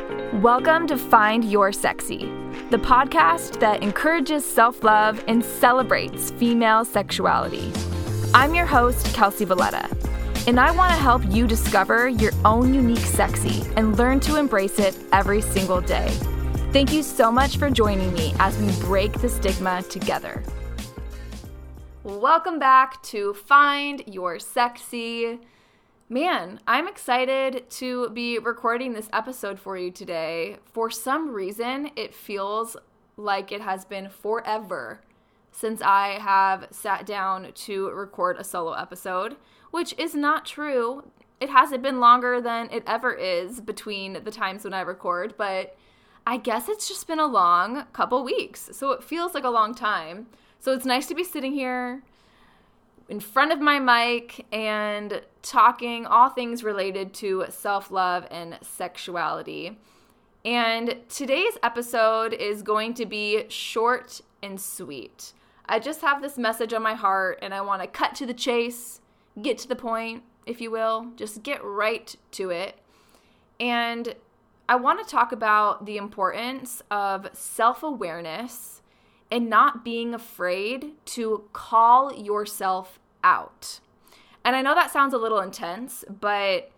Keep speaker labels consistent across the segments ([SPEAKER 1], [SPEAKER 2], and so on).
[SPEAKER 1] Welcome to Find Your Sexy, the podcast that encourages self love and celebrates female sexuality. I'm your host, Kelsey Valletta, and I want to help you discover your own unique sexy and learn to embrace it every single day. Thank you so much for joining me as we break the stigma together. Welcome back to Find Your Sexy. Man, I'm excited to be recording this episode for you today. For some reason, it feels like it has been forever since I have sat down to record a solo episode, which is not true. It hasn't been longer than it ever is between the times when I record, but I guess it's just been a long couple weeks. So it feels like a long time. So it's nice to be sitting here in front of my mic and talking all things related to self love and sexuality. And today's episode is going to be short and sweet. I just have this message on my heart and I want to cut to the chase, get to the point, if you will, just get right to it. And I want to talk about the importance of self awareness and not being afraid to call yourself out. And I know that sounds a little intense, but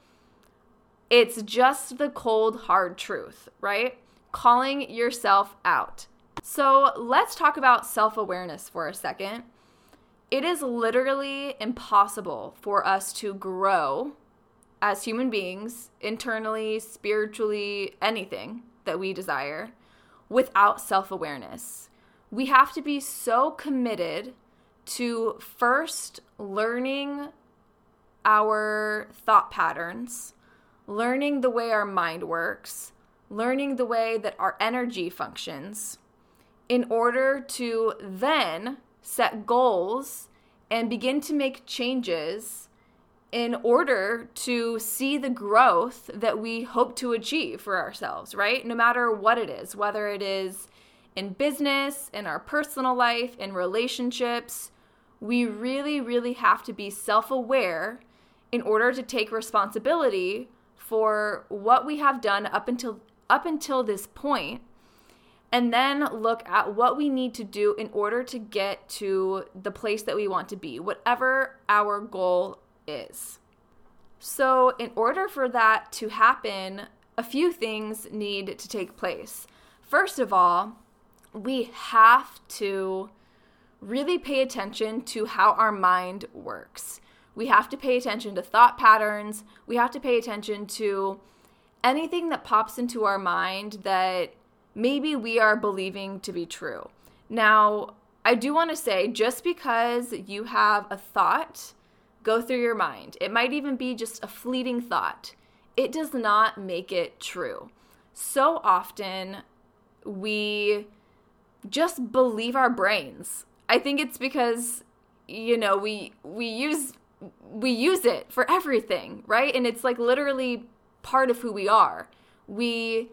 [SPEAKER 1] it's just the cold, hard truth, right? Calling yourself out. So let's talk about self awareness for a second. It is literally impossible for us to grow as human beings, internally, spiritually, anything that we desire, without self awareness. We have to be so committed to first learning our thought patterns, learning the way our mind works, learning the way that our energy functions, in order to then set goals and begin to make changes in order to see the growth that we hope to achieve for ourselves, right? No matter what it is, whether it is in business, in our personal life, in relationships, we really, really have to be self aware in order to take responsibility for what we have done up until up until this point and then look at what we need to do in order to get to the place that we want to be whatever our goal is so in order for that to happen a few things need to take place first of all we have to really pay attention to how our mind works. We have to pay attention to thought patterns. We have to pay attention to anything that pops into our mind that maybe we are believing to be true. Now, I do want to say just because you have a thought go through your mind, it might even be just a fleeting thought, it does not make it true. So often we just believe our brains I think it's because you know we we use we use it for everything, right? And it's like literally part of who we are. We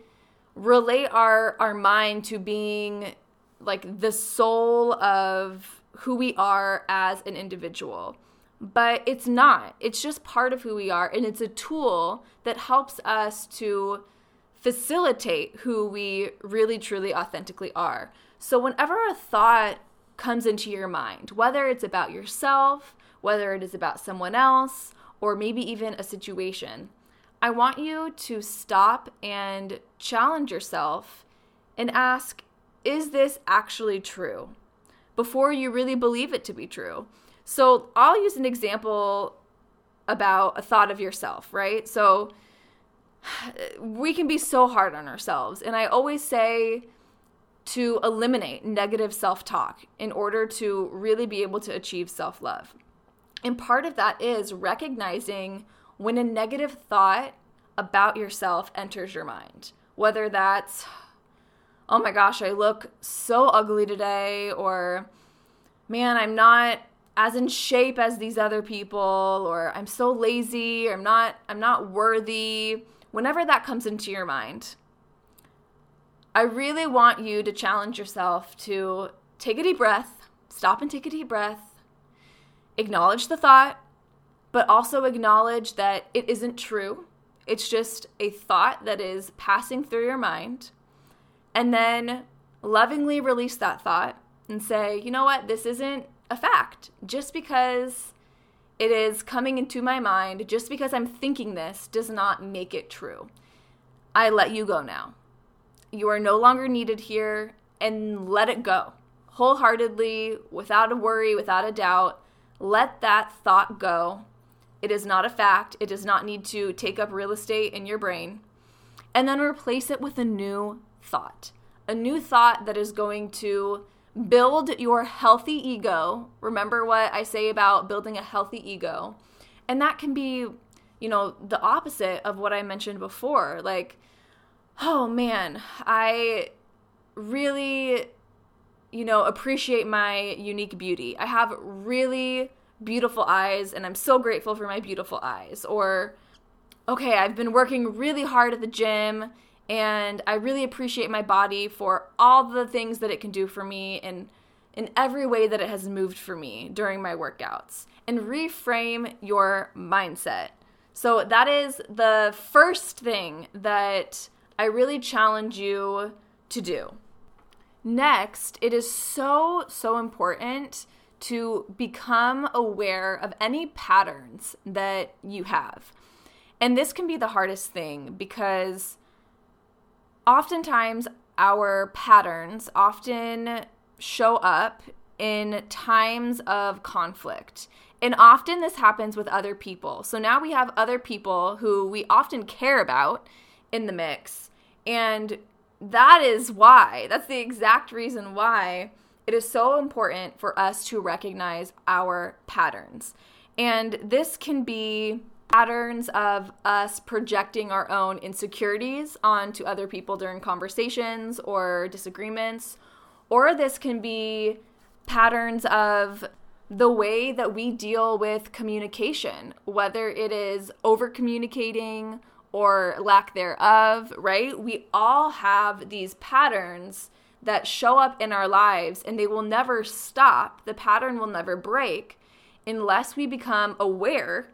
[SPEAKER 1] relate our our mind to being like the soul of who we are as an individual. But it's not. It's just part of who we are and it's a tool that helps us to facilitate who we really truly authentically are. So whenever a thought comes into your mind, whether it's about yourself, whether it is about someone else, or maybe even a situation. I want you to stop and challenge yourself and ask, is this actually true? Before you really believe it to be true. So I'll use an example about a thought of yourself, right? So we can be so hard on ourselves. And I always say, to eliminate negative self talk in order to really be able to achieve self love. And part of that is recognizing when a negative thought about yourself enters your mind, whether that's, oh my gosh, I look so ugly today, or man, I'm not as in shape as these other people or I'm so lazy or I'm not I'm not worthy. Whenever that comes into your mind I really want you to challenge yourself to take a deep breath, stop and take a deep breath, acknowledge the thought, but also acknowledge that it isn't true. It's just a thought that is passing through your mind. And then lovingly release that thought and say, you know what, this isn't a fact. Just because it is coming into my mind, just because I'm thinking this, does not make it true. I let you go now. You are no longer needed here, and let it go wholeheartedly, without a worry, without a doubt. Let that thought go. It is not a fact. It does not need to take up real estate in your brain. And then replace it with a new thought. A new thought that is going to build your healthy ego. Remember what I say about building a healthy ego. And that can be, you know, the opposite of what I mentioned before. Like, oh man, I really, you know, appreciate my unique beauty. I have really beautiful eyes and I'm so grateful for my beautiful eyes. Or, okay, I've been working really hard at the gym and I really appreciate my body for all the things that it can do for me and in every way that it has moved for me during my workouts. And reframe your mindset. So, that is the first thing that I really challenge you to do. Next, it is so, so important to become aware of any patterns that you have. And this can be the hardest thing because oftentimes our patterns often show up in times of conflict. And often this happens with other people. So now we have other people who we often care about in the mix. And that is why, that's the exact reason why it is so important for us to recognize our patterns. And this can be patterns of us projecting our own insecurities onto other people during conversations or disagreements, or this can be patterns of the way that we deal with communication, whether it is over communicating or lack thereof, right? We all have these patterns that show up in our lives and they will never stop. The pattern will never break unless we become aware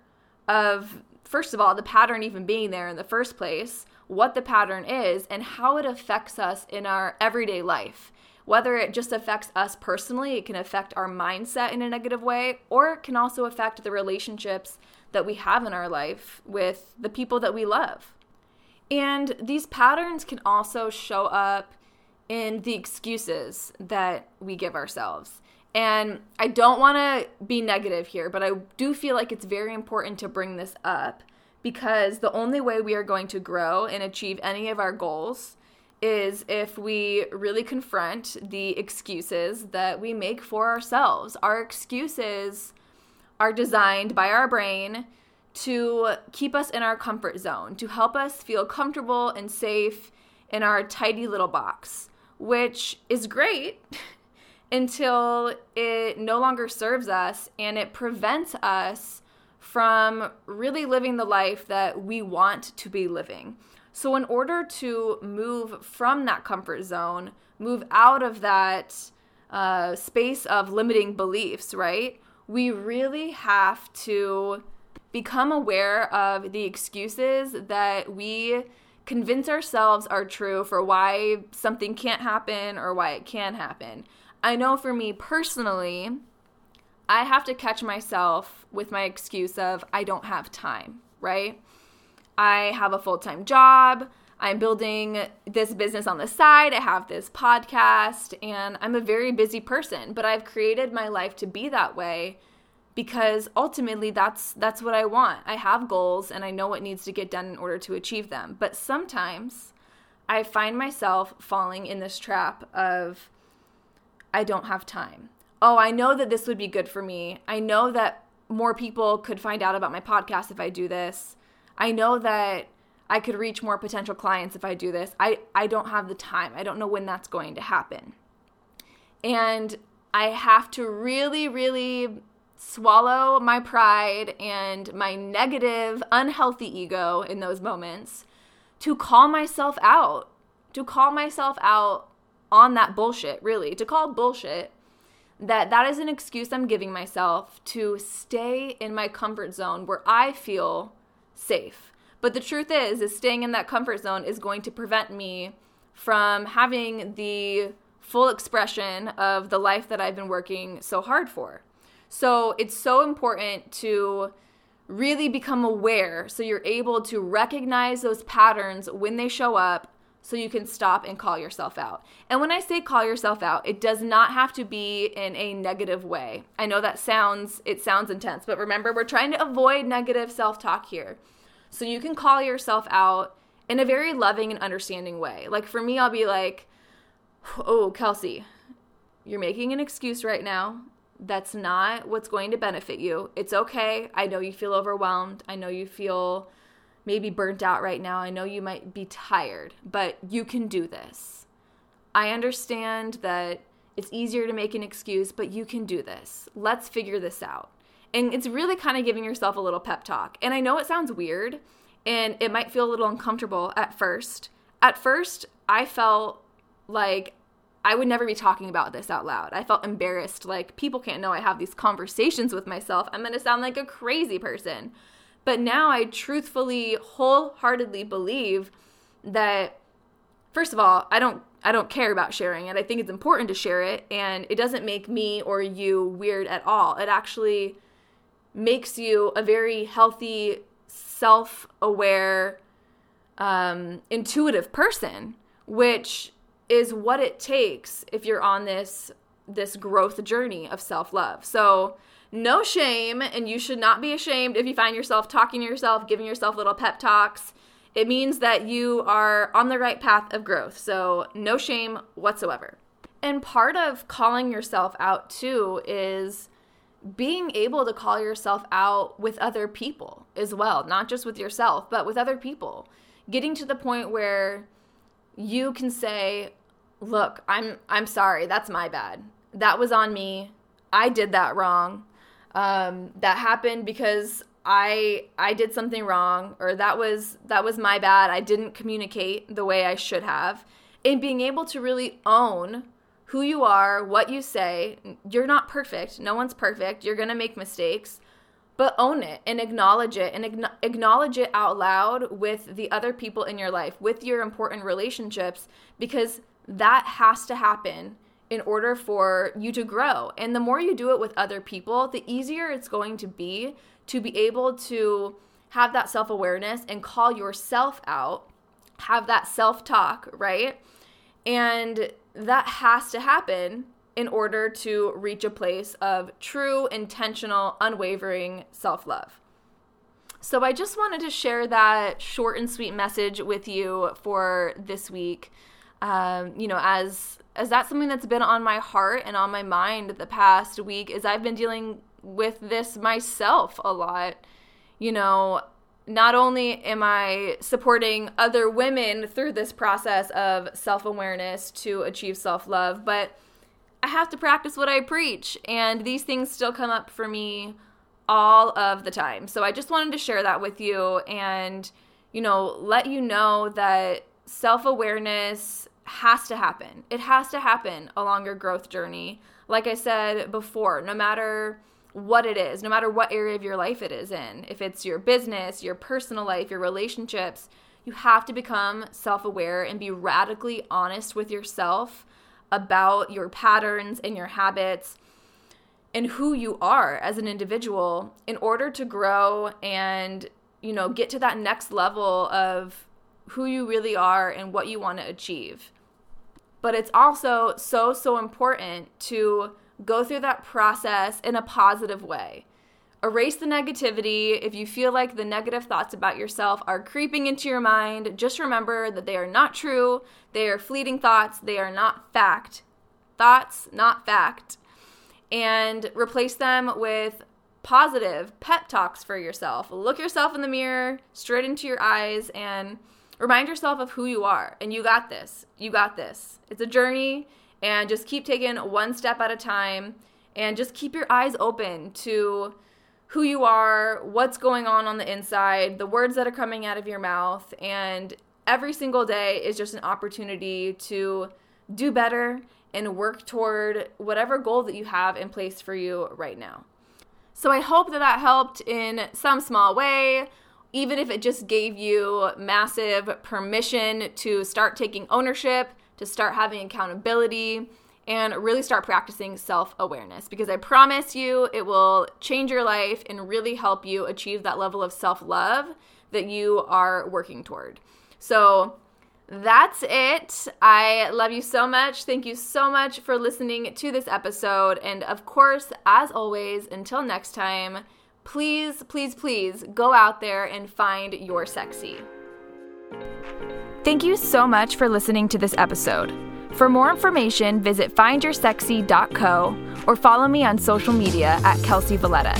[SPEAKER 1] of, first of all, the pattern even being there in the first place, what the pattern is, and how it affects us in our everyday life. Whether it just affects us personally, it can affect our mindset in a negative way, or it can also affect the relationships that we have in our life with the people that we love. And these patterns can also show up in the excuses that we give ourselves. And I don't want to be negative here, but I do feel like it's very important to bring this up because the only way we are going to grow and achieve any of our goals is if we really confront the excuses that we make for ourselves. Our excuses are designed by our brain to keep us in our comfort zone, to help us feel comfortable and safe in our tidy little box which is great until it no longer serves us and it prevents us from really living the life that we want to be living. So, in order to move from that comfort zone, move out of that uh, space of limiting beliefs, right? We really have to become aware of the excuses that we convince ourselves are true for why something can't happen or why it can happen. I know for me personally, I have to catch myself with my excuse of I don't have time, right? I have a full time job. I'm building this business on the side. I have this podcast, and I'm a very busy person, but I've created my life to be that way because ultimately that's that's what I want. I have goals and I know what needs to get done in order to achieve them. But sometimes I find myself falling in this trap of I don't have time. Oh, I know that this would be good for me. I know that more people could find out about my podcast if I do this. I know that I could reach more potential clients if I do this. I, I don't have the time. I don't know when that's going to happen. And I have to really, really swallow my pride and my negative, unhealthy ego in those moments to call myself out, to call myself out on that bullshit, really, to call bullshit that that is an excuse I'm giving myself to stay in my comfort zone where I feel safe. But the truth is, is staying in that comfort zone is going to prevent me from having the full expression of the life that I've been working so hard for. So it's so important to really become aware so you're able to recognize those patterns when they show up so you can stop and call yourself out. And when I say call yourself out, it does not have to be in a negative way. I know that sounds it sounds intense, but remember we're trying to avoid negative self-talk here. So you can call yourself out in a very loving and understanding way. Like for me, I'll be like, "Oh, Kelsey, you're making an excuse right now. That's not what's going to benefit you. It's okay. I know you feel overwhelmed. I know you feel maybe burnt out right now. I know you might be tired, but you can do this. I understand that it's easier to make an excuse, but you can do this. Let's figure this out. And it's really kind of giving yourself a little pep talk. And I know it sounds weird and it might feel a little uncomfortable at first. At first, I felt like I would never be talking about this out loud. I felt embarrassed. Like, people can't know I have these conversations with myself. I'm to sound like a crazy person. But now I truthfully, wholeheartedly believe that first of all, I don't I don't care about sharing it. I think it's important to share it and it doesn't make me or you weird at all. It actually makes you a very healthy, self-aware, um, intuitive person, which is what it takes if you're on this this growth journey of self-love. So no shame, and you should not be ashamed if you find yourself talking to yourself, giving yourself little pep talks. It means that you are on the right path of growth. So, no shame whatsoever. And part of calling yourself out too is being able to call yourself out with other people as well, not just with yourself, but with other people. Getting to the point where you can say, "Look, I'm I'm sorry. That's my bad. That was on me. I did that wrong um, that happened because I I did something wrong or that was that was my bad. I didn't communicate the way I should have. And being able to really own who you are, what you say, you're not perfect. No one's perfect. You're going to make mistakes, but own it and acknowledge it and acknowledge it out loud with the other people in your life, with your important relationships because that has to happen in order for you to grow. And the more you do it with other people, the easier it's going to be to be able to have that self awareness and call yourself out, have that self talk, right? And that has to happen in order to reach a place of true, intentional, unwavering self love. So, I just wanted to share that short and sweet message with you for this week. Um, you know, as as that's something that's been on my heart and on my mind the past week is I've been dealing with this myself a lot. You know, not only am I supporting other women through this process of self awareness to achieve self love, but I have to practice what I preach. And these things still come up for me all of the time. So I just wanted to share that with you and, you know, let you know that self awareness has to happen. It has to happen along your growth journey. Like I said before, no matter what it is, no matter what area of your life it is in, if it's your business, your personal life, your relationships, you have to become self aware and be radically honest with yourself about your patterns and your habits and who you are as an individual in order to grow and you know get to that next level of who you really are and what you want to achieve. But it's also so, so important to go through that process in a positive way. Erase the negativity. If you feel like the negative thoughts about yourself are creeping into your mind, just remember that they are not true. They are fleeting thoughts. They are not fact. Thoughts, not fact. And replace them with positive pep talks for yourself. Look yourself in the mirror, straight into your eyes, and remind yourself of who you are and you got this. You got this. It's a journey and just keep taking one step at a time and just keep your eyes open to who you are, what's going on on the inside, the words that are coming out of your mouth and every single day is just an opportunity to do better and work toward whatever goal that you have in place for you right now. So I hope that that helped in some small way even if it just gave you massive permission to start taking ownership, to start having accountability, and really start practicing self awareness because I promise you it will change your life and really help you achieve that level of self love that you are working toward. So, that's it. I love you so much. Thank you so much for listening to this episode. And of course, as always, until next time, please, please, please go out there and find your sexy. Thank you so much for listening to this episode. For more information, visit findyoursexy.co or follow me on social media at Kelsey Valletta.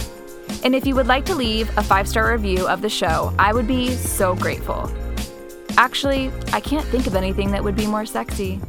[SPEAKER 1] And if you would like to leave a five star review of the show, I would be so grateful. Actually, I can't think of anything that would be more sexy.